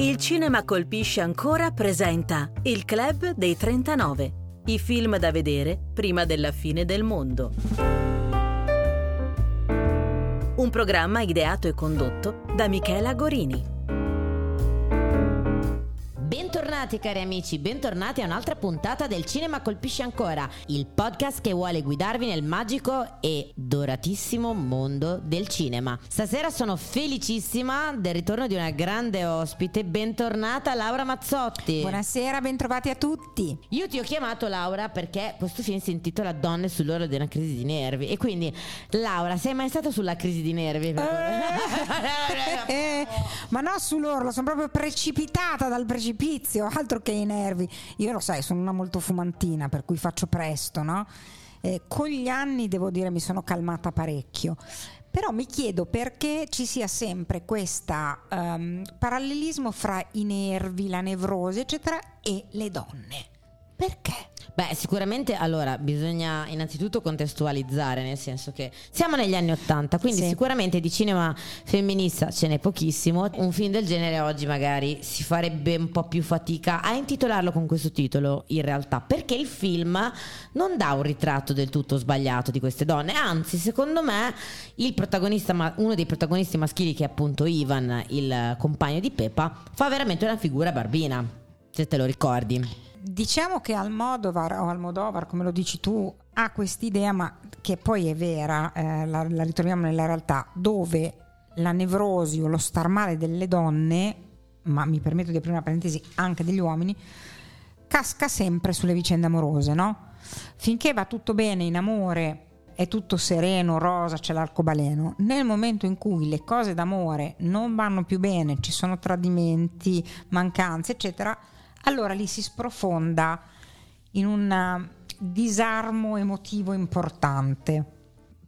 Il cinema colpisce ancora presenta Il Club dei 39, i film da vedere prima della fine del mondo. Un programma ideato e condotto da Michela Gorini. Bentornati cari amici, bentornati a un'altra puntata del Cinema Colpisce Ancora, il podcast che vuole guidarvi nel magico e doratissimo mondo del cinema. Stasera sono felicissima del ritorno di una grande ospite, bentornata Laura Mazzotti. Buonasera, bentrovati a tutti. Io ti ho chiamato Laura perché questo film si intitola Donne sull'oro di una crisi di nervi e quindi Laura, sei mai stata sulla crisi di nervi? Eh, ma no sull'orlo, sono proprio precipitata dal precipizio, altro che i nervi. Io lo sai, sono una molto fumantina, per cui faccio presto, no? Eh, con gli anni devo dire mi sono calmata parecchio. Però mi chiedo perché ci sia sempre questo um, parallelismo fra i nervi, la nevrosi, eccetera, e le donne. Perché? Beh, sicuramente allora bisogna innanzitutto contestualizzare, nel senso che siamo negli anni Ottanta, quindi sì. sicuramente di cinema femminista ce n'è pochissimo. Un film del genere oggi magari si farebbe un po' più fatica a intitolarlo con questo titolo, in realtà, perché il film non dà un ritratto del tutto sbagliato di queste donne, anzi, secondo me, il protagonista, uno dei protagonisti maschili, che è appunto Ivan, il compagno di Peppa, fa veramente una figura barbina, se te lo ricordi. Diciamo che Almodovar o Almodovar, come lo dici tu, ha quest'idea, ma che poi è vera, eh, la, la ritroviamo nella realtà, dove la nevrosi o lo star male delle donne, ma mi permetto di aprire una parentesi anche degli uomini, casca sempre sulle vicende amorose, no? Finché va tutto bene in amore, è tutto sereno, rosa, c'è l'arcobaleno. Nel momento in cui le cose d'amore non vanno più bene, ci sono tradimenti, mancanze, eccetera, allora lì si sprofonda in un eh, disarmo emotivo importante.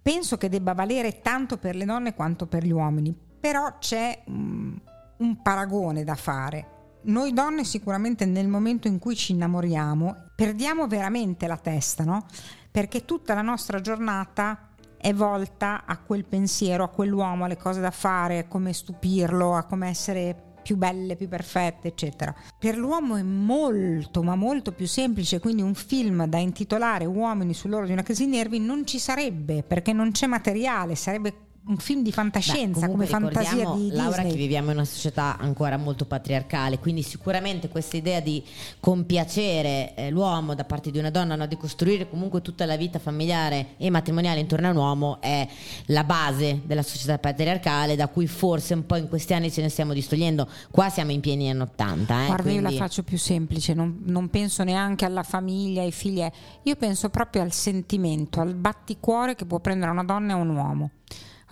Penso che debba valere tanto per le donne quanto per gli uomini, però c'è um, un paragone da fare. Noi donne sicuramente nel momento in cui ci innamoriamo perdiamo veramente la testa, no? Perché tutta la nostra giornata è volta a quel pensiero, a quell'uomo, alle cose da fare, a come stupirlo, a come essere più belle, più perfette, eccetera. Per l'uomo è molto, ma molto più semplice, quindi un film da intitolare Uomini sull'oro di una crisi di nervi non ci sarebbe, perché non c'è materiale, sarebbe un film di fantascienza Beh, come fantasia di Laura Disney. che viviamo in una società ancora molto patriarcale quindi sicuramente questa idea di compiacere eh, l'uomo da parte di una donna no? di costruire comunque tutta la vita familiare e matrimoniale intorno a un uomo è la base della società patriarcale da cui forse un po' in questi anni ce ne stiamo distogliendo qua siamo in pieni anni 80 eh, guarda quindi... io la faccio più semplice non, non penso neanche alla famiglia ai figli io penso proprio al sentimento al batticuore che può prendere una donna e un uomo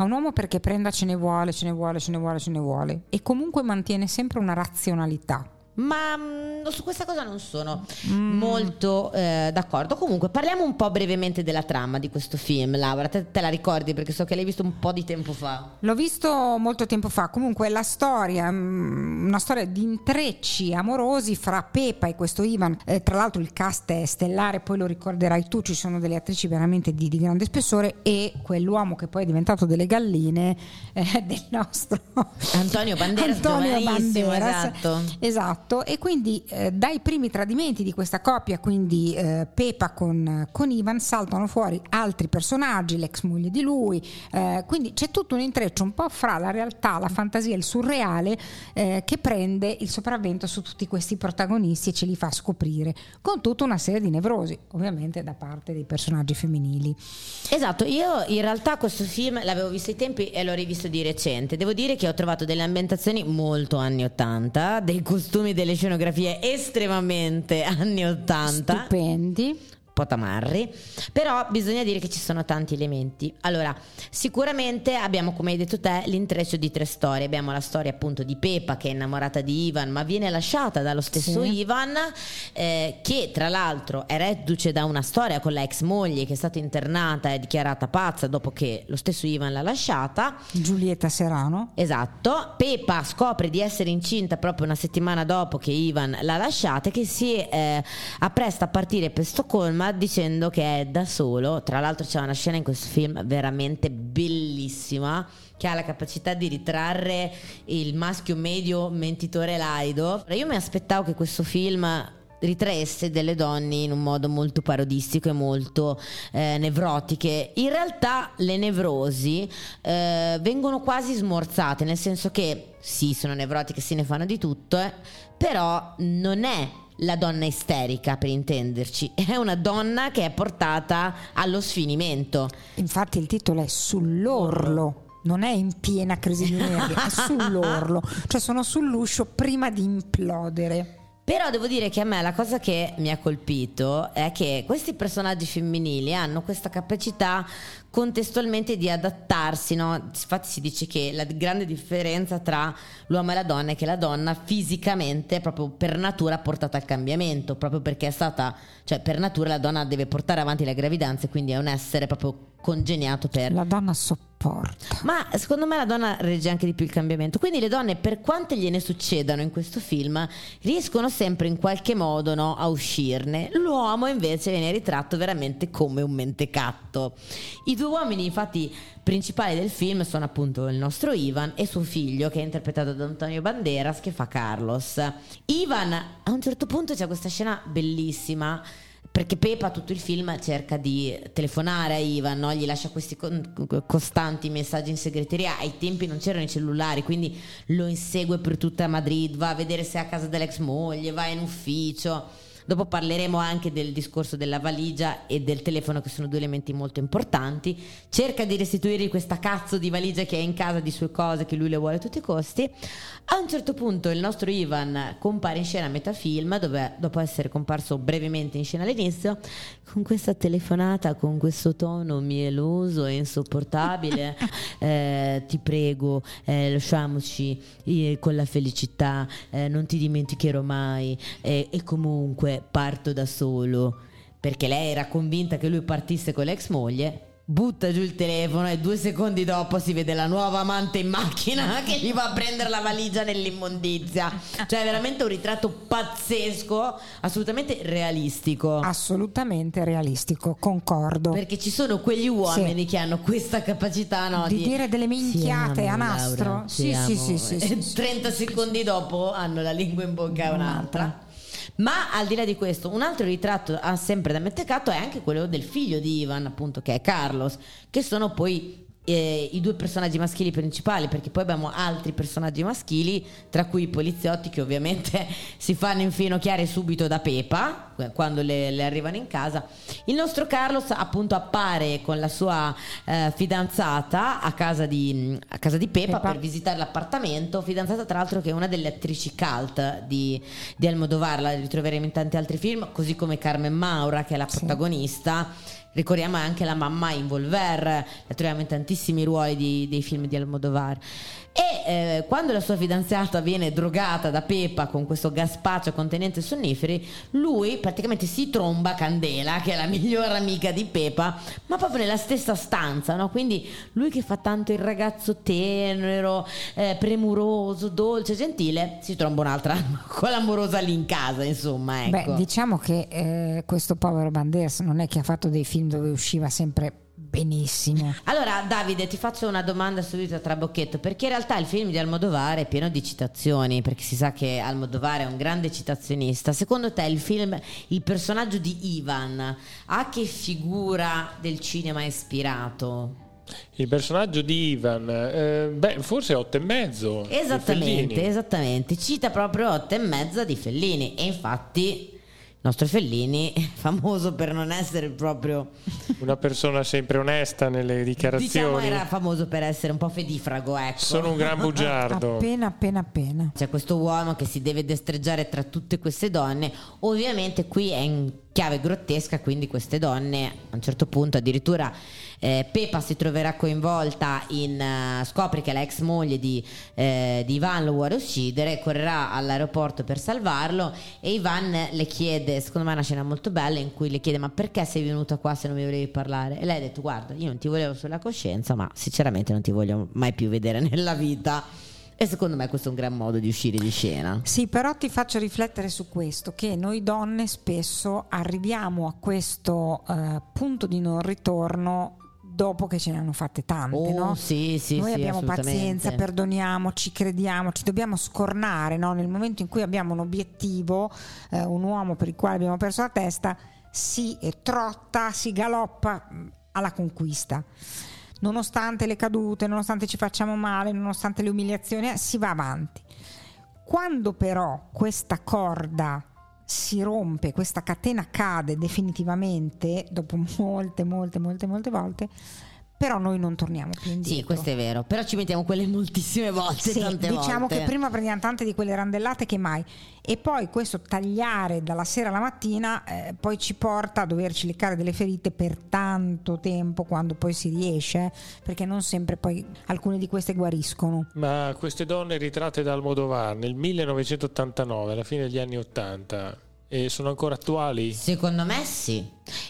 a un uomo perché prenda ce ne vuole, ce ne vuole, ce ne vuole, ce ne vuole. E comunque mantiene sempre una razionalità ma mh, mm, su questa cosa non sono mm. molto eh, d'accordo. Comunque, parliamo un po' brevemente della trama di questo film, Laura. Te, te, la ricordi perché so che l'hai visto un po' di tempo fa. L'ho visto molto tempo fa. Comunque, la storia, mh, una storia di intrecci amorosi fra Pepa e questo Ivan. Eh, tra l'altro, il cast è stellare, poi lo ricorderai tu. Ci sono delle attrici veramente di, di grande spessore. E quell'uomo che poi è diventato delle galline eh, del nostro Antonio Banderas. Antonio Banderas. Esatto. esatto fatto e quindi eh, dai primi tradimenti di questa coppia, quindi eh, Pepa con, con, Ivan, saltano fuori altri personaggi, l'ex moglie di lui, eh, quindi c'è tutto un intreccio un po' fra la realtà, la fantasia e il surreale eh, che prende il sopravvento su tutti questi protagonisti e ce li fa scoprire, con tutta una serie di nevrosi, ovviamente da parte dei personaggi femminili. Esatto, io in realtà questo film l'avevo visto ai tempi e l'ho rivisto di recente, devo dire che ho trovato delle ambientazioni molto anni 80, dei costumi delle scenografie estremamente anni 80. Stupendi po' tamarri, però bisogna dire che ci sono tanti elementi. Allora, sicuramente abbiamo, come hai detto te, l'intreccio di tre storie. Abbiamo la storia appunto di Pepa che è innamorata di Ivan, ma viene lasciata dallo stesso sì. Ivan, eh, che tra l'altro è reduce da una storia con la ex moglie che è stata internata e dichiarata pazza dopo che lo stesso Ivan l'ha lasciata. Giulietta Serrano. Esatto. Pepa scopre di essere incinta proprio una settimana dopo che Ivan l'ha lasciata e che si eh, appresta a partire per Stoccolma dicendo che è da solo. Tra l'altro c'è una scena in questo film veramente bellissima che ha la capacità di ritrarre il maschio medio mentitore laido. Io mi aspettavo che questo film ritraesse delle donne in un modo molto parodistico e molto eh, nevrotiche. In realtà le nevrosi eh, vengono quasi smorzate, nel senso che sì, sono nevrotiche, se ne fanno di tutto, eh, però non è la donna isterica, per intenderci, è una donna che è portata allo sfinimento. Infatti il titolo è Sull'orlo non è in piena crisi di nervi, è sull'orlo, cioè sono sull'uscio prima di implodere. Però devo dire che a me la cosa che mi ha colpito è che questi personaggi femminili hanno questa capacità contestualmente di adattarsi, no? infatti si dice che la grande differenza tra l'uomo e la donna è che la donna fisicamente, proprio per natura, ha portato al cambiamento, proprio perché è stata, cioè per natura la donna deve portare avanti le gravidanze, quindi è un essere proprio congegnato per... La donna sopporta. Ma secondo me la donna regge anche di più il cambiamento. Quindi le donne, per quante gliene succedano in questo film, riescono sempre in qualche modo no, a uscirne. L'uomo invece viene ritratto veramente come un mentecatto. I due uomini, infatti, principali del film sono appunto il nostro Ivan e suo figlio, che è interpretato da Antonio Banderas, che fa Carlos. Ivan, a un certo punto c'è questa scena bellissima perché Pepa tutto il film cerca di telefonare a Ivan, no? gli lascia questi costanti messaggi in segreteria, ai tempi non c'erano i cellulari, quindi lo insegue per tutta Madrid, va a vedere se è a casa dell'ex moglie, va in ufficio Dopo parleremo anche del discorso della valigia e del telefono che sono due elementi molto importanti. Cerca di restituirgli questa cazzo di valigia che è in casa di sue cose che lui le vuole a tutti i costi. A un certo punto il nostro Ivan compare in scena a metà film, dove dopo essere comparso brevemente in scena all'inizio, con questa telefonata, con questo tono mieloso e insopportabile, eh, ti prego, eh, lasciamoci eh, con la felicità, eh, non ti dimenticherò mai e comunque parto da solo, perché lei era convinta che lui partisse con l'ex moglie, butta giù il telefono e due secondi dopo si vede la nuova amante in macchina che gli va a prendere la valigia nell'immondizia. Cioè, è veramente un ritratto pazzesco, assolutamente realistico. Assolutamente realistico, concordo. Perché ci sono quegli uomini sì. che hanno questa capacità no, di, di, dire delle minchiate a nastro. Laura, sì, sì, sì, sì, sì, sì, 30 secondi dopo hanno la lingua in bocca a un'altra. Ma al di là di questo, un altro ritratto ah, sempre da Mettecato è anche quello del figlio di Ivan, appunto, che è Carlos, che sono poi eh, i due personaggi maschili principali, perché poi abbiamo altri personaggi maschili, tra cui i poliziotti che ovviamente si fanno infinocchiare subito da Pepa quando le, le, arrivano in casa. Il nostro Carlos appunto appare con la sua eh, fidanzata a casa, di, a casa di Pepa, Pepa, per visitare l'appartamento, fidanzata tra l'altro che è una delle attrici cult di, di Almodovar, la ritroveremo in tanti altri film, così come Carmen Maura che è la protagonista. Sì ricordiamo anche la mamma in Volver, la troviamo in tantissimi ruoli di, dei film di Almodovar. E eh, quando la sua fidanzata viene drogata da Pepa con questo gaspaccio contenente sonniferi, lui praticamente si tromba Candela, che è la migliore amica di Pepa, ma proprio nella stessa stanza, no? Quindi lui che fa tanto il ragazzo tenero, eh, premuroso, dolce, gentile, si tromba un'altra con l'amorosa lì in casa, insomma. Ecco. Beh, diciamo che eh, questo povero Banderas non è che ha fatto dei film dove usciva sempre benissimo. Allora, Davide, ti faccio una domanda subito a trabocchetto, perché in realtà il film di Almodovar è pieno di citazioni, perché si sa che Almodovar è un grande citazionista. Secondo te il film, il personaggio di Ivan, a che figura del cinema è ispirato? Il personaggio di Ivan, eh, beh, forse otto e mezzo. Esattamente, esattamente. Cita proprio otto e mezza di Fellini. E infatti nostro Fellini è famoso per non essere proprio una persona sempre onesta nelle dichiarazioni. Diciamo era famoso per essere un po' fedifrago, ecco. Sono un gran bugiardo. appena appena appena. C'è questo uomo che si deve destreggiare tra tutte queste donne. Ovviamente qui è in chiave grottesca, quindi queste donne a un certo punto addirittura eh, Pepa si troverà coinvolta in uh, scopre che l'ex moglie di, eh, di, Ivan lo vuole uccidere, correrà all'aeroporto per salvarlo e Ivan le chiede, secondo me è una scena molto bella in cui le chiede ma perché sei venuta qua se non mi volevi parlare? E lei ha detto guarda io non ti volevo sulla coscienza ma sinceramente non ti voglio mai più vedere nella vita E secondo me questo è un gran modo di uscire di scena. Sì, però ti faccio riflettere su questo, che noi donne spesso arriviamo a questo uh, punto di non ritorno dopo che ce ne hanno fatte tante. Oh, no? sì, sì, Noi sì, abbiamo pazienza, perdoniamo, ci crediamo, ci dobbiamo scornare no? nel momento in cui abbiamo un obiettivo, eh, un uomo per il quale abbiamo perso la testa, si trotta, si galoppa mh, alla conquista. Nonostante le cadute, nonostante ci facciamo male, nonostante le umiliazioni, eh, si va avanti. Quando però questa corda si rompe, questa catena cade definitivamente dopo molte, molte, molte, molte volte, però noi non torniamo più indietro. Sì, questo è vero, però ci mettiamo quelle moltissime volte, Sì, tante diciamo volte. che prima prendiamo tante di quelle randellate che mai e poi questo tagliare dalla sera alla mattina eh, poi ci porta a doverci leccare delle ferite per tanto tempo quando poi si riesce perché non sempre poi alcune di queste guariscono Ma queste donne ritratte da Almodovar nel 1989, alla fine degli anni 80, e sono ancora attuali? Secondo me sì.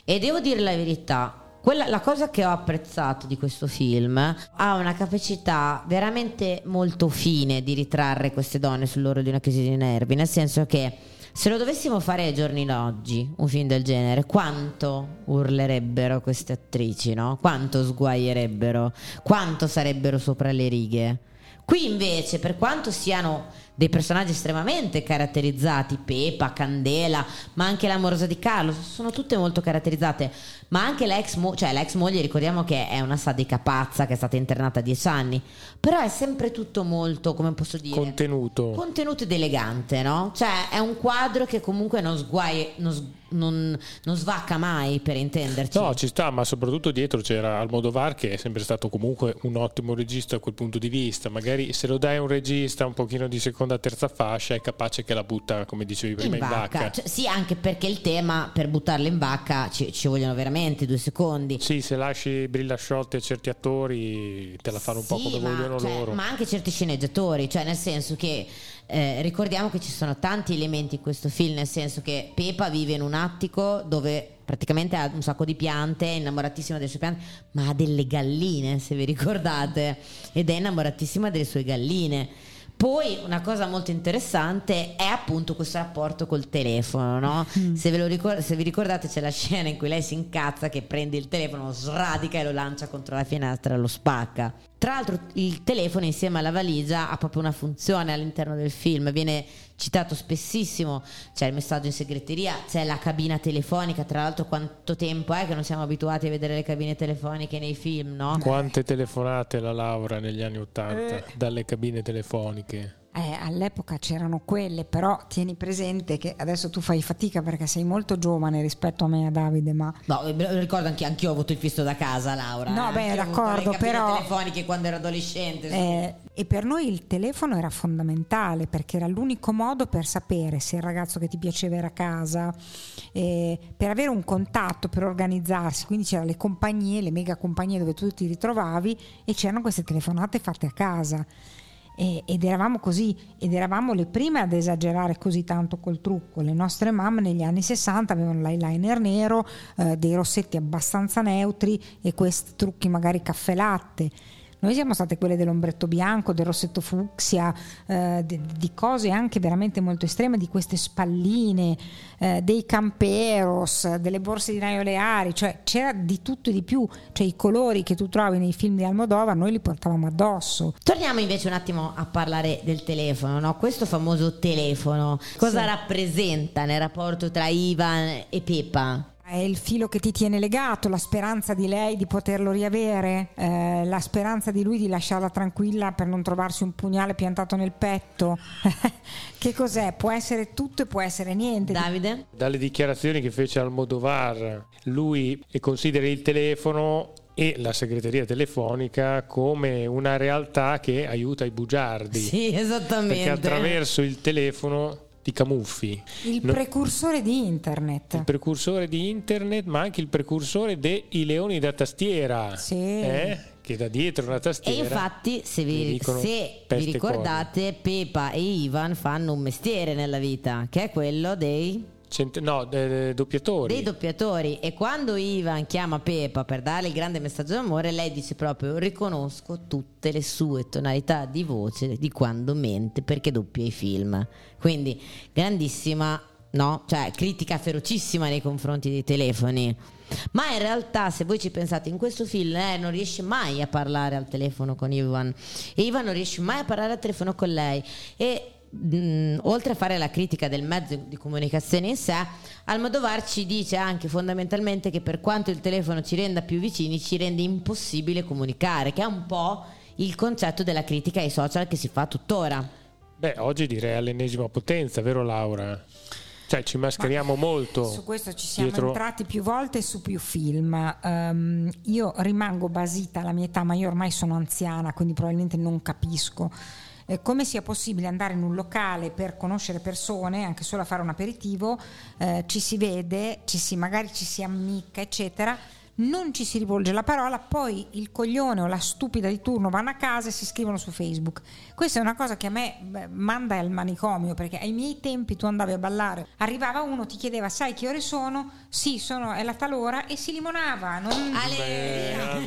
E devo dire la verità. Quella, la cosa che ho apprezzato di questo film ha una capacità veramente molto fine di ritrarre queste donne sull'oro di una crisi di nervi, nel senso che se lo dovessimo fare ai giorni d'oggi, un film del genere, quanto urlerebbero queste attrici, no? Quanto sguaierebbero, quanto sarebbero sopra le righe. Qui invece, per quanto siano dei personaggi estremamente caratterizzati, Pepa, Candela, ma anche l'amorosa di Carlo, sono tutte molto caratterizzate, ma anche la ex, mo- cioè la ex moglie, ricordiamo che è una sadica pazza che è stata internata dieci anni, però è sempre tutto molto, come posso dire, Contenuto. contenuto ed elegante, no? Cioè è un quadro che comunque non sguai, non, non- non svacca mai, per intenderci. No, ci sta, ma soprattutto dietro c'era Almodovar che è sempre stato comunque un ottimo regista da quel punto di vista. Magari se lo dai a un regista un pochino di seconda terza fascia è capace che la butta, come dicevi prima, in, vacca. Cioè, sì, anche perché il tema per buttarlo in vacca ci, ci vogliono veramente due secondi. Sì, se lasci brilla sciolte a certi attori te la fanno un po' come ma, vogliono cioè, loro. ma anche certi sceneggiatori, cioè nel senso che eh, ricordiamo che ci sono tanti elementi in questo film, nel senso che Pepa vive in un attico dove praticamente ha un sacco di piante, è innamoratissima delle sue piante, ma ha delle galline, se vi ricordate, ed è innamoratissima delle sue galline. Poi una cosa molto interessante è appunto questo rapporto col telefono, no? Se, ve lo ricor- se vi ricordate c'è la scena in cui lei si incazza che prende il telefono, lo sradica e lo lancia contro la finestra e lo spacca. Tra l'altro il telefono insieme alla valigia ha proprio una funzione all'interno del film, viene citato spessissimo, c'è il messaggio in segreteria, c'è la cabina telefonica, tra l'altro quanto tempo è che non siamo abituati a vedere le cabine telefoniche nei film, no? Quante telefonate la Laura negli anni Ottanta Eh. dalle cabine telefoniche? Eh, all'epoca c'erano quelle, però tieni presente che adesso tu fai fatica perché sei molto giovane rispetto a me e a Davide, ma No, lo ricordo anche anch'io ho avuto il fisto da casa, Laura. No, eh. beh, d'accordo, però- telefoniche quando ero adolescente. Eh, e per noi il telefono era fondamentale perché era l'unico modo per sapere se il ragazzo che ti piaceva era a casa, eh, per avere un contatto, per organizzarsi. Quindi c'erano le compagnie, le mega compagnie dove tu ti ritrovavi e c'erano queste telefonate fatte a casa. E- ed eravamo così, ed eravamo le prime ad esagerare così tanto col trucco. Le nostre mamme negli anni 60 avevano l'eyeliner nero, eh, dei rossetti abbastanza neutri e questi trucchi magari caffè latte. Noi siamo state quelle dell'ombretto bianco, del rossetto fucsia, eh, di, di cose anche veramente molto estreme, di queste spalline, eh, dei camperos, delle borse di naio oleari, cioè c'era di tutto e di più, cioè i colori che tu trovi nei film di Almodovar noi li portavamo addosso. Torniamo invece un attimo a parlare del telefono, no? questo famoso telefono. Cosa Sì. rappresenta nel rapporto tra Ivan e Peppa? È il filo che ti tiene legato, la speranza di lei di poterlo riavere, eh, la speranza di lui di lasciarla tranquilla per non trovarsi un pugnale piantato nel petto. che cos'è? Può essere tutto e può essere niente. Davide? Dalle dichiarazioni che fece Almodovar, lui considera il telefono e la segreteria telefonica come una realtà che aiuta i bugiardi. Sì, esattamente. Perché attraverso il telefono ti camuffi. Il No- precursore di internet. il precursore di internet, ma anche il precursore dei leoni da tastiera. Sì. eh? Che da dietro una E tastiera. infatti, se vi, se vi e ricordate, Pepa e Ivan fanno un mestiere nella vita, che è quello dei Cent- no, dei doppiatori. Dei doppiatori. E quando Ivan chiama Pepa per dare il grande messaggio d'amore, lei dice proprio: Riconosco tutte le sue tonalità di voce di quando mente perché doppia i film. Quindi, grandissima, no? Cioè, critica ferocissima nei confronti dei telefoni. Ma in realtà, se voi ci pensate, in questo film lei non riesce mai a parlare al telefono con Ivan e Ivan non riesce mai a parlare al telefono con lei. E mh, oltre a fare la critica del mezzo di comunicazione in sé, Almodovar ci dice anche fondamentalmente che per quanto il telefono ci renda più vicini, ci rende impossibile comunicare, che è un po' il concetto della critica ai social che si fa tuttora. Beh, oggi direi all'ennesima potenza, vero Laura? Cioè ci mascheriamo Ma molto. Su questo ci siamo dietro... entrati più volte su più film. Um, io rimango basita alla mia età, ma io ormai sono anziana, quindi probabilmente non capisco eh, come sia possibile andare in un locale per conoscere persone, anche solo a fare un aperitivo, eh, ci si vede, ci si, magari ci si ammicca, eccetera non ci si rivolge la parola, poi il coglione o la stupida di turno vanno a casa e si scrivono su Facebook. Questa è una cosa che a me beh, manda al manicomio, perché ai miei tempi tu andavi a ballare, arrivava uno, ti chiedeva sai che ore sono? Sì, sono, è la tal ora e si limonava. Non. Beh, non è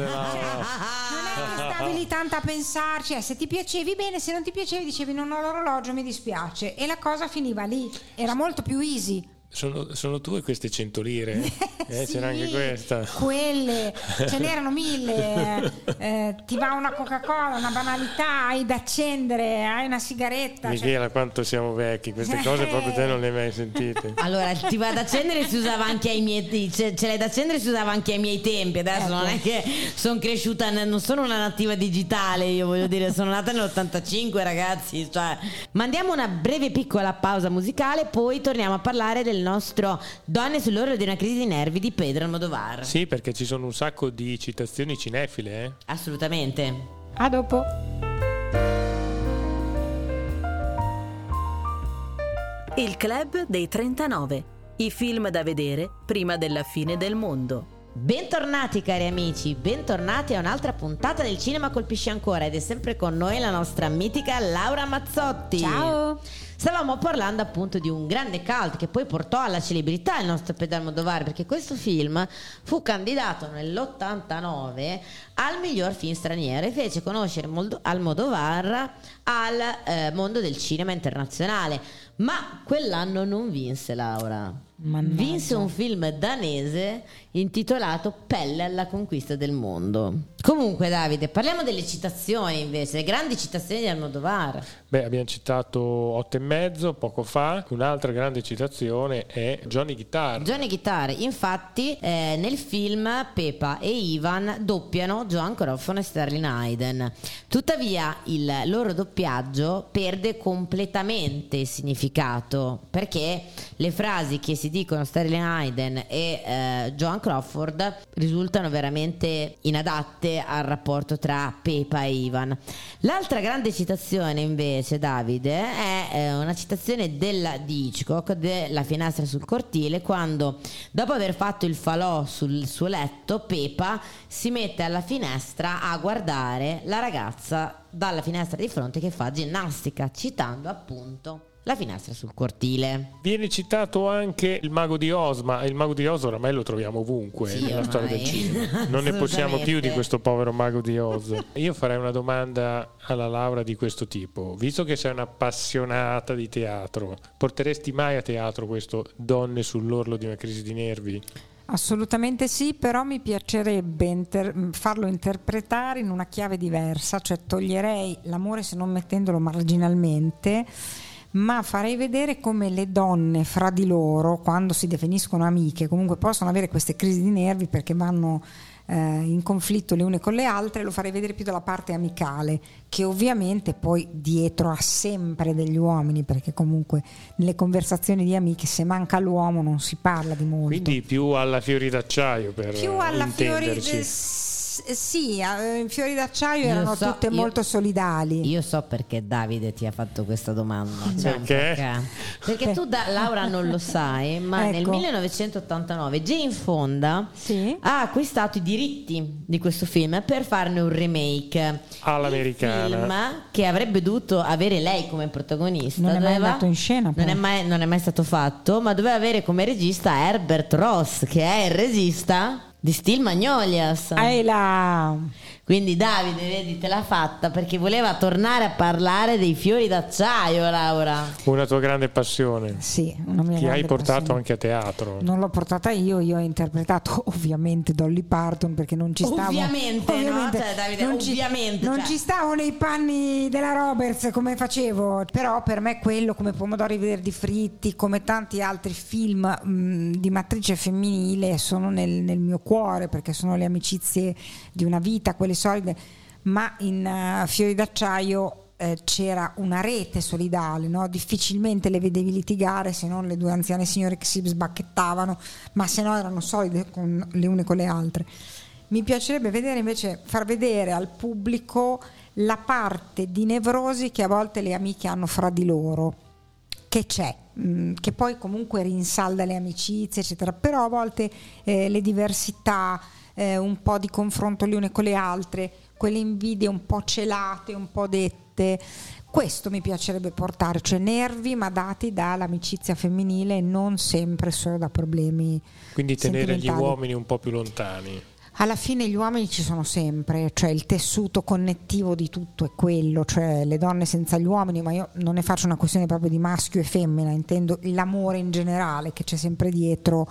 che stavi lì tanto a pensarci, eh, se ti piacevi bene, se non ti piacevi dicevi non ho l'orologio, mi dispiace. E la cosa finiva lì, era molto più easy. Sono, sono, tue queste 100 lire? Eh, sì, c'era anche questa. Quelle, ce n'erano mille. Eh, ti va una Coca-Cola, una banalità, hai da accendere, hai una sigaretta. Michela, cioè... quanto siamo vecchi, queste cose proprio te non le hai mai sentite. Allora, ti va da accendere si usava anche ai miei ce, ce l'hai da accendere si usava anche ai miei tempi. Adesso ecco. non è che sono cresciuta, non sono una nativa digitale, io voglio dire, sono nata nell'85, ragazzi. Cioè. Mandiamo una breve piccola pausa musicale, poi torniamo a parlare del nostro Donne sull'orlo di una crisi di nervi di Pedro Almodovar. Sì, perché ci sono un sacco di citazioni cinefile. Eh? Assolutamente. A dopo. Il Club dei 39. I film da vedere prima della fine del mondo. Bentornati cari amici, bentornati a un'altra puntata del Cinema Colpisce Ancora ed è sempre con noi la nostra mitica Laura Mazzotti. Ciao! Stavamo parlando appunto di un grande cult che poi portò alla celebrità il nostro Pedro Almodovar perché questo film fu candidato nell'89 al miglior film straniero e fece conoscere Almodovar al eh, mondo del cinema internazionale. Ma quell'anno non vinse Laura. Mannaggia. Vinse un film danese intitolato Pelle alla conquista del mondo. Comunque Davide, parliamo delle citazioni invece, le grandi citazioni di Almodovar. Beh, abbiamo citato Otto e mezzo poco fa, un'altra grande citazione è Johnny Guitar. Johnny Guitar, infatti eh, nel film Pepa e Ivan doppiano Joan Crawford e Sterling Hayden. Tuttavia il loro doppiaggio perde completamente il significato perché le frasi che si dicono Sterling Hayden e eh, Joan Crawford risultano veramente inadatte al rapporto tra Pepa e Ivan. L'altra grande citazione invece, Davide, è eh, una citazione della, di Hitchcock della finestra sul cortile quando dopo aver fatto il falò sul suo letto, Pepa si mette alla finestra a guardare la ragazza dalla finestra di fronte che fa ginnastica, citando appunto la finestra sul cortile. Viene citato anche il mago di Oz, ma il mago di Oz oramai lo troviamo ovunque sì, nella ormai. storia del cinema. Non ne possiamo più di questo povero mago di Oz. Io farei una domanda alla Laura di questo tipo. Visto che sei un'appassionata di teatro, porteresti mai a teatro questo Donne sull'orlo di una crisi di nervi? Assolutamente sì, però mi piacerebbe inter- farlo interpretare in una chiave diversa, cioè toglierei l'amore se non mettendolo marginalmente ma farei vedere come le donne fra di loro, quando si definiscono amiche, comunque possono avere queste crisi di nervi perché vanno eh, in conflitto le une con le altre, lo farei vedere più dalla parte amicale, che ovviamente poi dietro ha sempre degli uomini, perché comunque nelle conversazioni di amiche se manca l'uomo non si parla di molto. Quindi più alla fiori d'acciaio per più alla fiori d'acciaio sì, in Fiori d'acciaio io erano so, tutte io, molto solidali. Io so perché Davide ti ha fatto questa domanda. Cioè perché? perché? Perché tu, da, Laura, non lo sai, ma ecco. nel 1989 Jane Fonda sì? ha acquistato i diritti di questo film per farne un remake. All'americana. Un film che avrebbe dovuto avere lei come protagonista. Non è mai andato in scena. Non è mai, non è mai stato fatto, ma doveva avere come regista Herbert Ross, che è il regista di Steel Magnolias. Ehi là. Quindi Davide, vedi, te l'ha fatta perché voleva tornare a parlare dei fiori d'acciaio, Laura. Una tua grande passione. Sì, una mia Ti hai portato passione. anche a teatro. Non l'ho portata io, io ho interpretato ovviamente Dolly Parton perché non ci stavo. Ovviamente, ovviamente no? Cioè, Davide, non ovviamente. Ci, non cioè. ci stavo nei panni della Roberts come facevo, però per me quello come Pomodori Verdi Fritti, come tanti altri film mh, di matrice femminile sono nel, nel mio cuore perché sono le amicizie di una vita, quelle solide, ma in uh, Fiori d'acciaio eh, c'era una rete solidale, no? difficilmente le vedevi litigare se non le due anziane signore che si sbacchettavano, ma se no erano solide con le une con le altre. Mi piacerebbe vedere invece, far vedere al pubblico la parte di nevrosi che a volte le amiche hanno fra di loro, che c'è, mh, mm, che poi comunque rinsalda le amicizie, eccetera, però a volte eh, le diversità, eh, un po' di confronto le une con le altre, quelle invidie un po' celate, un po' dette. Questo mi piacerebbe portare, cioè nervi ma dati dall'amicizia femminile e non sempre solo da problemi. Quindi tenere gli uomini un po' più lontani. Alla fine gli uomini ci sono sempre, cioè il tessuto connettivo di tutto è quello, cioè le donne senza gli uomini, ma io non ne faccio una questione proprio di maschio e femmina, intendo l'amore in generale che c'è sempre dietro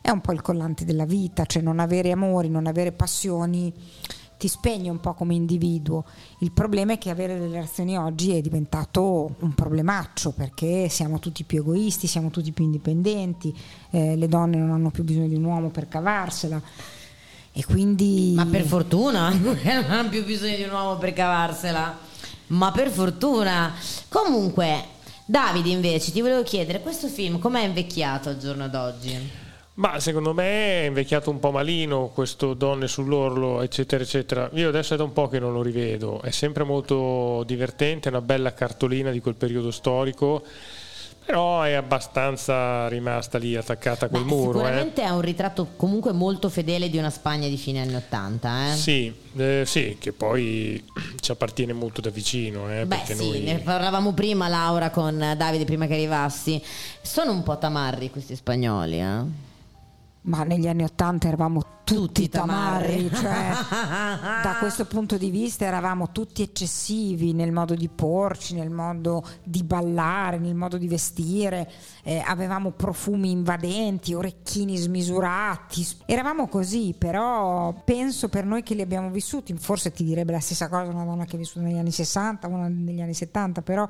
è un po' il collante della vita, cioè non avere amori, non avere passioni ti spegne un po' come individuo. Il problema è che avere delle relazioni oggi è diventato un problemaccio perché siamo tutti più egoisti, siamo tutti più indipendenti, eh, le donne non hanno più bisogno di un uomo per cavarsela. E quindi... Ma per fortuna, non hanno più bisogno di un uomo per cavarsela. Ma per fortuna. Comunque, Davide invece, ti volevo chiedere, questo film com'è invecchiato al giorno d'oggi? Ma secondo me è invecchiato un po' malino questo Donne sull'orlo, eccetera, eccetera. Io adesso è da un po' che non lo rivedo, è sempre molto divertente, è una bella cartolina di quel periodo storico. Però è abbastanza rimasta lì attaccata a quel Beh, muro. Eh. Sicuramente eh. è un ritratto comunque molto fedele di una Spagna di fine anni Ottanta. Eh? Sì, eh, sì, che poi ci appartiene molto da vicino. Eh, Beh sì, noi... ne parlavamo prima Laura con Davide prima che arrivassi. Sono un po' tamarri questi spagnoli, eh? Ma negli anni Ottanta eravamo tutti, tutti tamarri, cioè, da questo punto di vista eravamo tutti eccessivi nel modo di porci, nel modo di ballare, nel modo di vestire, eh, avevamo profumi invadenti, orecchini smisurati, eravamo così, però penso per noi che li abbiamo vissuti, forse ti direbbe la stessa cosa una donna che ha vissuto negli anni 60, una negli anni 70, però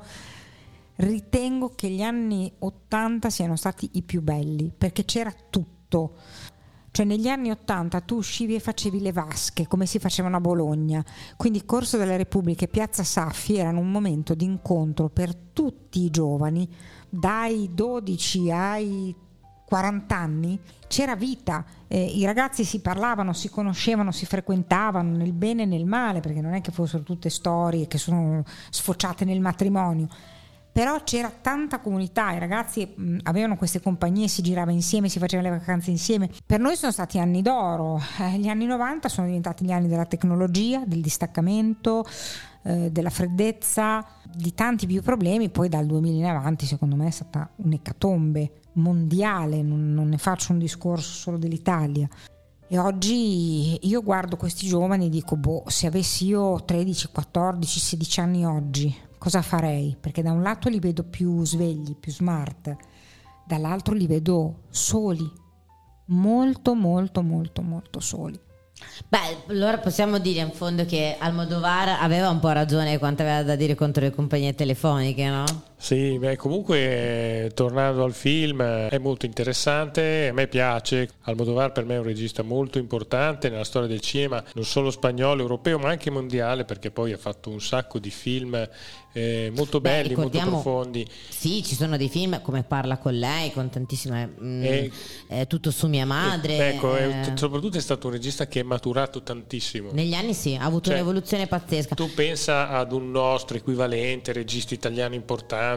ritengo che gli anni 80 siano stati i più belli, perché c'era tutto tutto. Cioè negli anni Ottanta tu uscivi e facevi le vasche come si facevano a Bologna, quindi Corso della Repubblica e Piazza Saffi erano un momento di incontro per tutti i giovani, dai 12 ai 40 anni, c'era vita, eh, i ragazzi si parlavano, si conoscevano, si frequentavano nel bene e nel male, perché non è che fossero tutte storie che sono sfociate nel matrimonio però c'era tanta comunità, i ragazzi mh, avevano queste compagnie, si girava insieme, si facevano le vacanze insieme. Per noi sono stati anni d'oro, eh, gli anni 90 sono diventati gli anni della tecnologia, del distaccamento, eh, della freddezza, di tanti più problemi, poi dal 2000 in avanti secondo me è stata un'ecatombe mondiale, non, non ne faccio un discorso solo dell'Italia. E oggi io guardo questi giovani e dico, boh, se avessi io 13, 14, 16 anni oggi, cosa farei? Perché da un lato li vedo più svegli, più smart, dall'altro li vedo soli, molto molto molto molto soli. Beh, allora possiamo dire in fondo che Almodovar aveva un po' ragione quanto aveva da dire contro le compagnie telefoniche, no? Sì, beh, comunque tornando al film è molto interessante, a me piace, Almodovar per me è un regista molto importante nella storia del cinema, non solo spagnolo, europeo ma anche mondiale perché poi ha fatto un sacco di film eh, molto belli, Beh, molto profondi. Sì, ci sono dei film come Parla con lei, con tantissime... Mh, eh, eh, tutto su mia madre. Eh, ecco, eh. soprattutto è stato un regista che è maturato tantissimo. Negli anni sì, ha avuto cioè, un'evoluzione pazzesca. Tu pensa ad un nostro equivalente, regista italiano importante,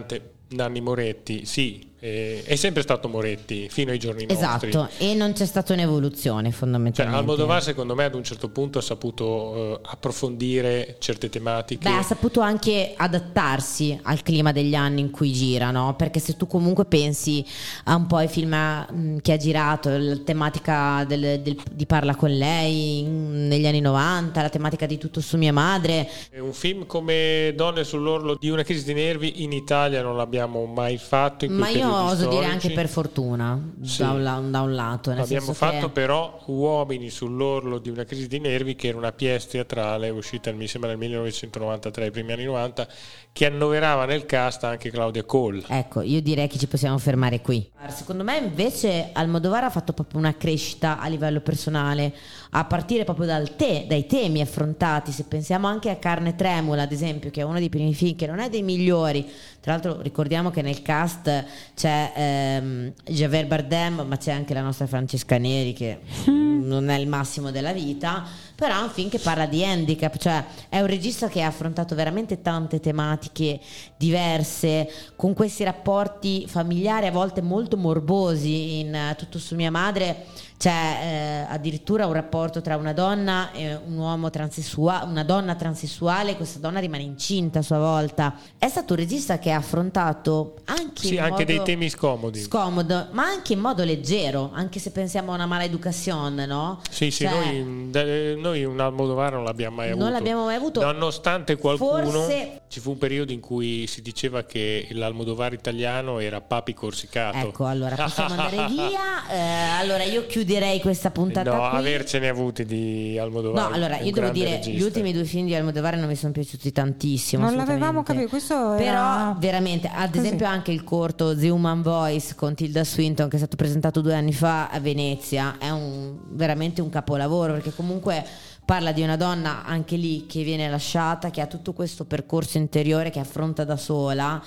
Nanni Moretti, sì, eh, è sempre stato Moretti fino ai giorni esatto, nostri. Esatto, e non c'è stata un'evoluzione fondamentalmente. Cioè, Almodovar secondo me ad un certo punto ha saputo uh, approfondire certe tematiche. Beh, ha saputo anche adattarsi al clima degli anni in cui gira, no? Perché se tu comunque pensi a un po' ai film mm, che ha girato, la tematica del, del, di Parla con lei mm, negli anni 90, la tematica di Tutto su mia madre. Un film come Donne sull'orlo di una crisi di nervi in Italia non l'abbiamo mai fatto in Ma io oso storici. dire anche per fortuna, sì. da, un, da, un, lato. Abbiamo fatto che... però Uomini sull'orlo di una crisi di nervi, che era una pièce teatrale uscita mi sembra nel 1993, i primi anni 90, che annoverava nel cast anche Claudia Cole. Ecco, io direi che ci possiamo fermare qui. Secondo me invece Almodovar ha fatto proprio una crescita a livello personale, a partire proprio dal te, dai temi affrontati, se pensiamo anche a Carne Tremula, ad esempio, che è uno dei primi film che non è dei migliori, tra l'altro ricordiamo che nel cast c'è ehm, Javier Bardem, ma c'è anche la nostra Francesca Neri che non è il massimo della vita, però è un film che parla di handicap, cioè è un regista che ha affrontato veramente tante tematiche diverse, con questi rapporti familiari a volte molto morbosi in uh, Tutto su mia madre c'è eh, addirittura un rapporto tra una donna e un uomo transessuale, una donna transessuale, questa donna rimane incinta a sua volta. È stato un regista che ha affrontato anche, sì, anche dei temi scomodi. Scomodo, ma anche in modo leggero, anche se pensiamo a una mala educazione, no? Sì, sì, cioè, noi, noi, un Almodovar non l'abbiamo mai avuto. Non l'abbiamo mai avuto. Nonostante qualcuno... Forse... Ci fu un periodo in cui si diceva che l'Almodovar italiano era Papi Corsicato. Ecco, allora possiamo andare via. Eh, allora io chiudo chiuderei questa puntata no, qui. avercene avuti di Almodovar. No, allora io devo dire, regista. gli ultimi due film di Almodovar non mi sono piaciuti tantissimo. Non l'avevamo capito, questo Però era... veramente, ad Così. esempio anche il corto The Human Voice con Tilda Swinton che è stato presentato due anni fa a Venezia, è un, veramente un capolavoro perché comunque parla di una donna anche lì che viene lasciata, che ha tutto questo percorso interiore che affronta da sola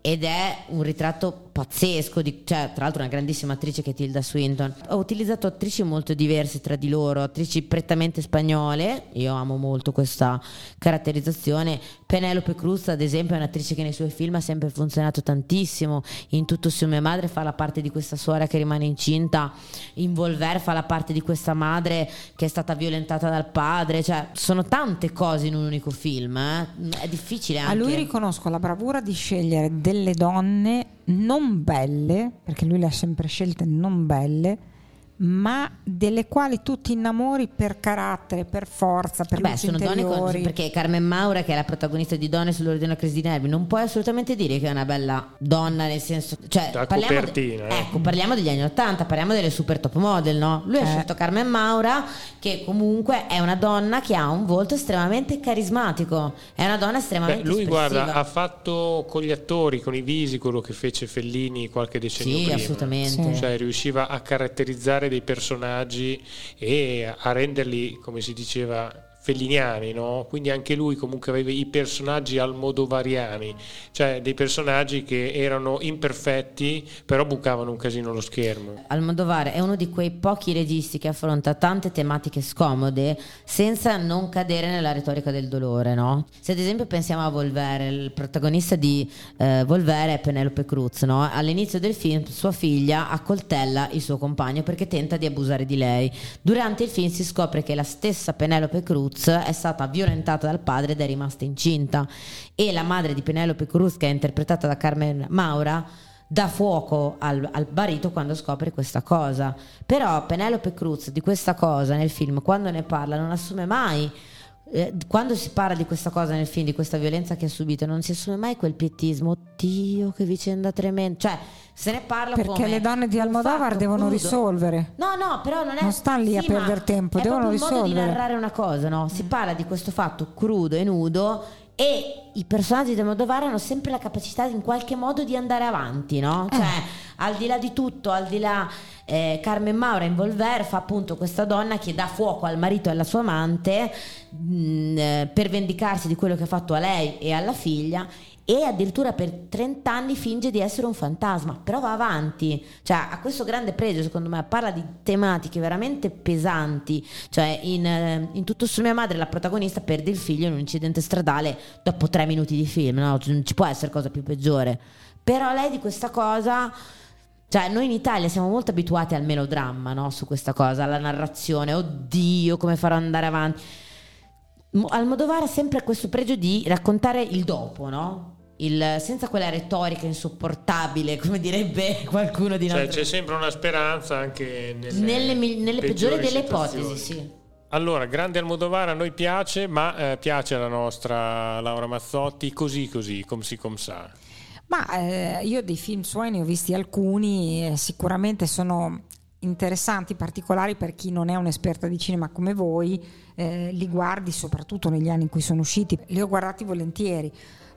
ed è un ritratto pazzesco, di, cioè, tra l'altro una grandissima attrice che è Tilda Swinton. Ho utilizzato attrici molto diverse tra di loro, attrici prettamente spagnole, io amo molto questa caratterizzazione. Penelope Cruz, ad esempio, è un'attrice che nei suoi film ha sempre funzionato tantissimo, in Tutto su mia madre fa la parte di questa suora che rimane incinta, in Volver fa la parte di questa madre che è stata violentata dal padre, cioè sono tante cose in un unico film, eh? è difficile anche. A lui riconosco la bravura di scegliere delle donne non belle, perché lui le ha sempre scelte non belle, ma delle quali tu ti innamori per carattere, per forza, per Beh, sono donne con, perché Carmen Maura, che è la protagonista di Donne sull'ordine della crisi di nervi, non puoi assolutamente dire che è una bella donna, nel senso, cioè, da parliamo, copertina, eh. ecco, parliamo degli anni Ottanta, parliamo delle super top model, no? Lui eh. ha scelto Carmen Maura, che comunque è una donna che ha un volto estremamente carismatico, è una donna estremamente Beh, lui espressiva. guarda, ha fatto con gli attori, con i visi, quello che fece Fellini qualche decennio sì, prima. assolutamente. Sì. Cioè riusciva a caratterizzare dei personaggi e a renderli, come si diceva, felliniani, no? quindi anche lui comunque aveva i personaggi almodovariani, cioè dei personaggi che erano imperfetti però bucavano un casino lo schermo. Almodovar è uno di quei pochi registi che affronta tante tematiche scomode senza non cadere nella retorica del dolore, no? Se ad esempio pensiamo a Volvere, il protagonista di eh, Volvere è Penelope Cruz, no? All'inizio del film sua figlia accoltella il suo compagno perché tenta di abusare di lei. Durante il film si scopre che la stessa Penelope Cruz Cruz è stata violentata dal padre ed è rimasta incinta. E la madre di Penelope Cruz che è interpretata da Carmen Maura dà fuoco al, al, marito quando scopre questa cosa. Però Penelope Cruz di questa cosa nel film quando ne parla non assume mai eh, quando si parla di questa cosa nel film, di questa violenza che ha subito, non si assume mai quel pietismo. Oddio, che vicenda tremenda. Cioè, se ne parla perché le donne di Almodovar devono crudo. risolvere. No, no, però non è. Non stanno lì sì, a perdere tempo, devono risolvere. È un modo di narrare una cosa, no? Si parla di questo fatto crudo e nudo e i personaggi di Almodovar hanno sempre la capacità in qualche modo di andare avanti, no? Eh. Cioè, al di là di tutto, al di là eh, Carmen Maura in Volver fa appunto questa donna che dà fuoco al marito e alla sua amante mh, mm, eh, per vendicarsi di quello che ha fatto a lei e alla figlia e addirittura per 30 anni finge di essere un fantasma, però va avanti, cioè ha questo grande pregio secondo me, parla di tematiche veramente pesanti, cioè in, eh, in tutto su mia madre la protagonista perde il figlio in un incidente stradale dopo tre minuti di film, no? non ci può essere cosa più peggiore, però lei di questa cosa... Cioè, noi in Italia siamo molto abituati al melodramma, no? Su questa cosa, alla narrazione. Oddio, come farò andare avanti. Almodovar ha sempre questo pregio di raccontare il dopo, no? Il, senza quella retorica insopportabile, come direbbe qualcuno di noi. Cioè, c'è sempre una speranza anche nelle, nelle, nelle peggiori delle ipotesi, sì. Allora, grande Almodovar a noi piace, ma eh, piace alla nostra Laura Mazzotti così così, come si com sa. Ma eh, io dei film suoi ne ho visti alcuni, eh, sicuramente sono interessanti, particolari per chi non è un'esperta di cinema come voi, eh, li guardi soprattutto negli anni in cui sono usciti, li ho guardati volentieri.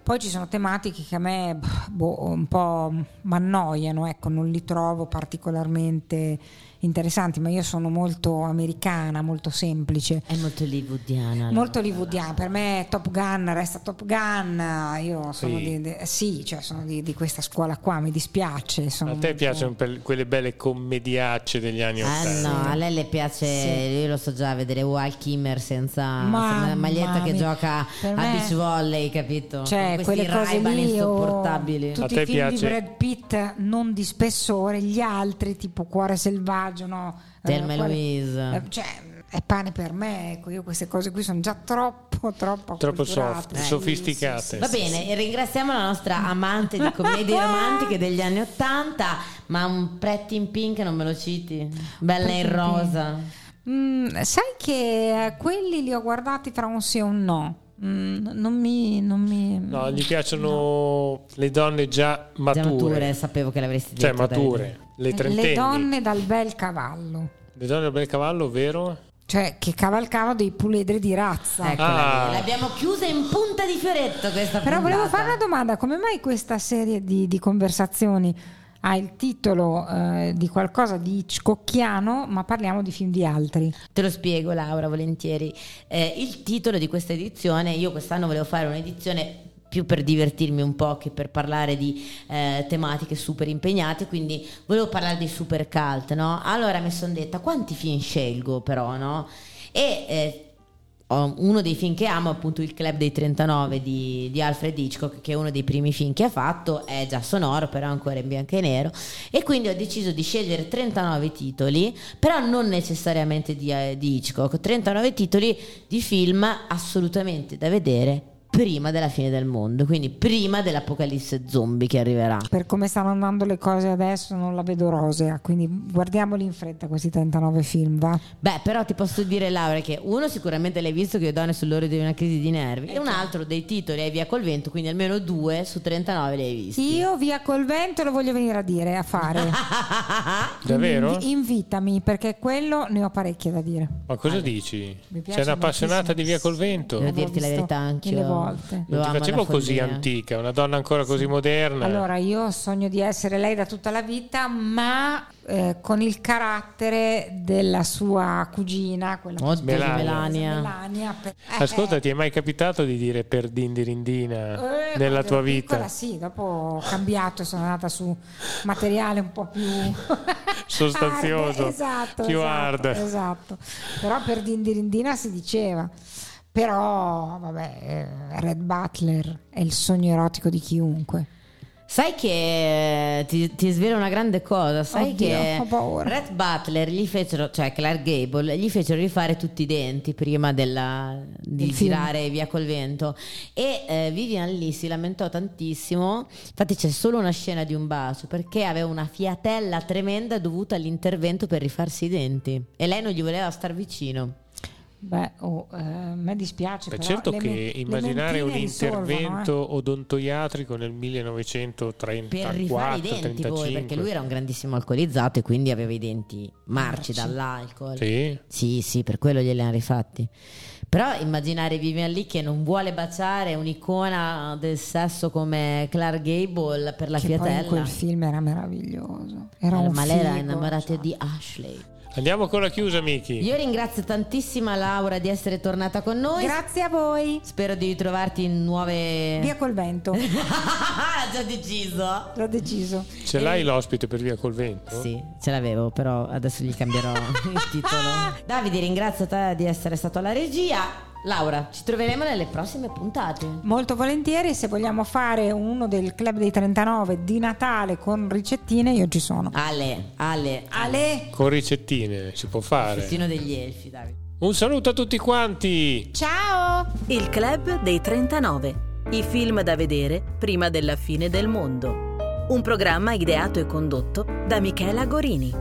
Poi ci sono tematiche che a me boh, un po' mi annoiano, ecco, non li trovo particolarmente interessanti, ma io sono molto americana, molto semplice. È molto hollywoodiana. Molto hollywoodiana, per me Top Gun resta Top Gun, io sono, sì. Di, di, sì, cioè sono di, di, questa scuola qua, mi dispiace. a te molto... piacciono quelle belle commediacce degli anni Ottanta? Eh no, a lei le piace, sì. io lo so già, vedere Wal Kimmer senza una maglietta che gioca a beach volley, capito? Cioè, quelle cose lì, insopportabili. Tutti i film piace? di Brad Pitt non di spessore, gli altri tipo Cuore selvaggio coraggio, no? Telma eh, Louise. Eh, cioè, è pane per me, ecco, io queste cose qui sono già troppo, troppo, troppo soft, eh, sofisticate. Sì, sì, Va bene, ringraziamo la nostra amante di commedie romantiche degli anni Ottanta, ma un Pretty in Pink non me lo citi? Bella Pretty in rosa. Mm, sai che eh, quelli li ho guardati tra un sì e un no. Mm, non, mi, non mi. No, gli piacciono no. le donne già mature. Già mature, sapevo che l'avresti cioè, detto. Cioè, mature. Le, le donne dal bel cavallo. Le donne dal bel cavallo, ovvero? Cioè, che cavalcavano dei puledri di razza. Ecco, ah. l'abbiamo chiusa in punta di fioretto questa Però puntata. volevo fare una domanda: come mai questa serie di, di conversazioni ha il titolo eh, di qualcosa di Hitchcockiano, ma parliamo di film di altri? Te lo spiego, Laura, volentieri. Eh, il titolo di questa edizione, io quest'anno volevo fare un'edizione più per divertirmi un po' che per parlare di eh, tematiche super impegnate, quindi volevo parlare di super cult, no? Allora mi sono detta quanti film scelgo però, no? E eh, uno dei film che amo appunto il Club dei 39 di, di, Alfred Hitchcock che è uno dei primi film che ha fatto è già sonoro però ancora in bianco e nero e quindi ho deciso di scegliere 39 titoli però non necessariamente di, eh, di Hitchcock 39 titoli di film assolutamente da vedere prima della fine del mondo, quindi prima dell'apocalisse zombie che arriverà. Per come stanno andando le cose adesso non la vedo rosea, quindi guardiamoli in fretta questi 39 film, va? Beh, però ti posso dire Laura che uno sicuramente l'hai visto che io donne sull'ora di una crisi di nervi e un certo. altro dei titoli è Via col vento, quindi almeno due su 39 li hai visti. Io Via col vento lo voglio venire a dire, a fare. Davvero? Inv- invitami perché quello ne ho parecchie da dire. Ma cosa allora. dici? Sei un'appassionata di Via col vento? Devo dirti la verità anche volte. Non ti facevo così antica, una donna ancora così moderna. Allora, io sogno di essere lei da tutta la vita, ma eh, con il carattere della sua cugina, quella Oddio, Melania. Melania. Melania per, eh, Ascolta, ti è mai capitato di dire per dindirindina eh, nella tua vita? Piccola, sì, dopo ho cambiato, sono andata su materiale un po' più sostanzioso, hard, esatto, più esatto, hard. Esatto. Però per dindirindina si diceva. Però, vabbè, eh, Red Butler è il sogno erotico di chiunque. Sai che ti, ti svelo una grande cosa, sai Oddio, che Red Butler gli fecero, cioè Clark Gable, gli fecero rifare tutti i denti prima della, di Il girare film. via col vento e eh, Vivian Lee si lamentò tantissimo, infatti c'è solo una scena di un bacio perché aveva una fiatella tremenda dovuta all'intervento per rifarsi i denti e lei non gli voleva star vicino. Beh, oh, eh, a me dispiace. Beh, però certo le che me- immaginare un mentine intervento risolvono, odontoiatrico nel 1934 per rifare i denti 35 poi perché lui era un grandissimo alcolizzato e quindi aveva i denti marci Marci. dall'alcol Sì. sì sì per quello glieli hanno rifatti però immaginare Vivian Lee che non vuole baciare un'icona del sesso come Clark Gable per la eh, che poi in fiatella quel film era meraviglioso. Era Eh, un ma lei era innamorata cioè. di Ashley Andiamo con la chiusa, Miki. io ringrazio tantissimo Laura di essere tornata con noi Grazie a voi. spero di ritrovarti in nuove Via col vento, ha già deciso l'ho deciso. Ce l'hai l'ospite per via col vento? Sì, ce l'avevo, però adesso gli cambierò il titolo. Davide, ringrazio te di essere stato alla regia. Laura, ci troveremo nelle prossime puntate. Molto volentieri, se vogliamo fare uno del Club dei 39 di Natale con ricettine, io ci sono. Ale, Ale, Ale, Con ricettine si può fare. Pettino degli elfi, Davide. Un saluto a tutti quanti. ciao! Il Club dei 39. I film da vedere prima della fine del mondo. Un programma ideato e condotto da Michela Gorini.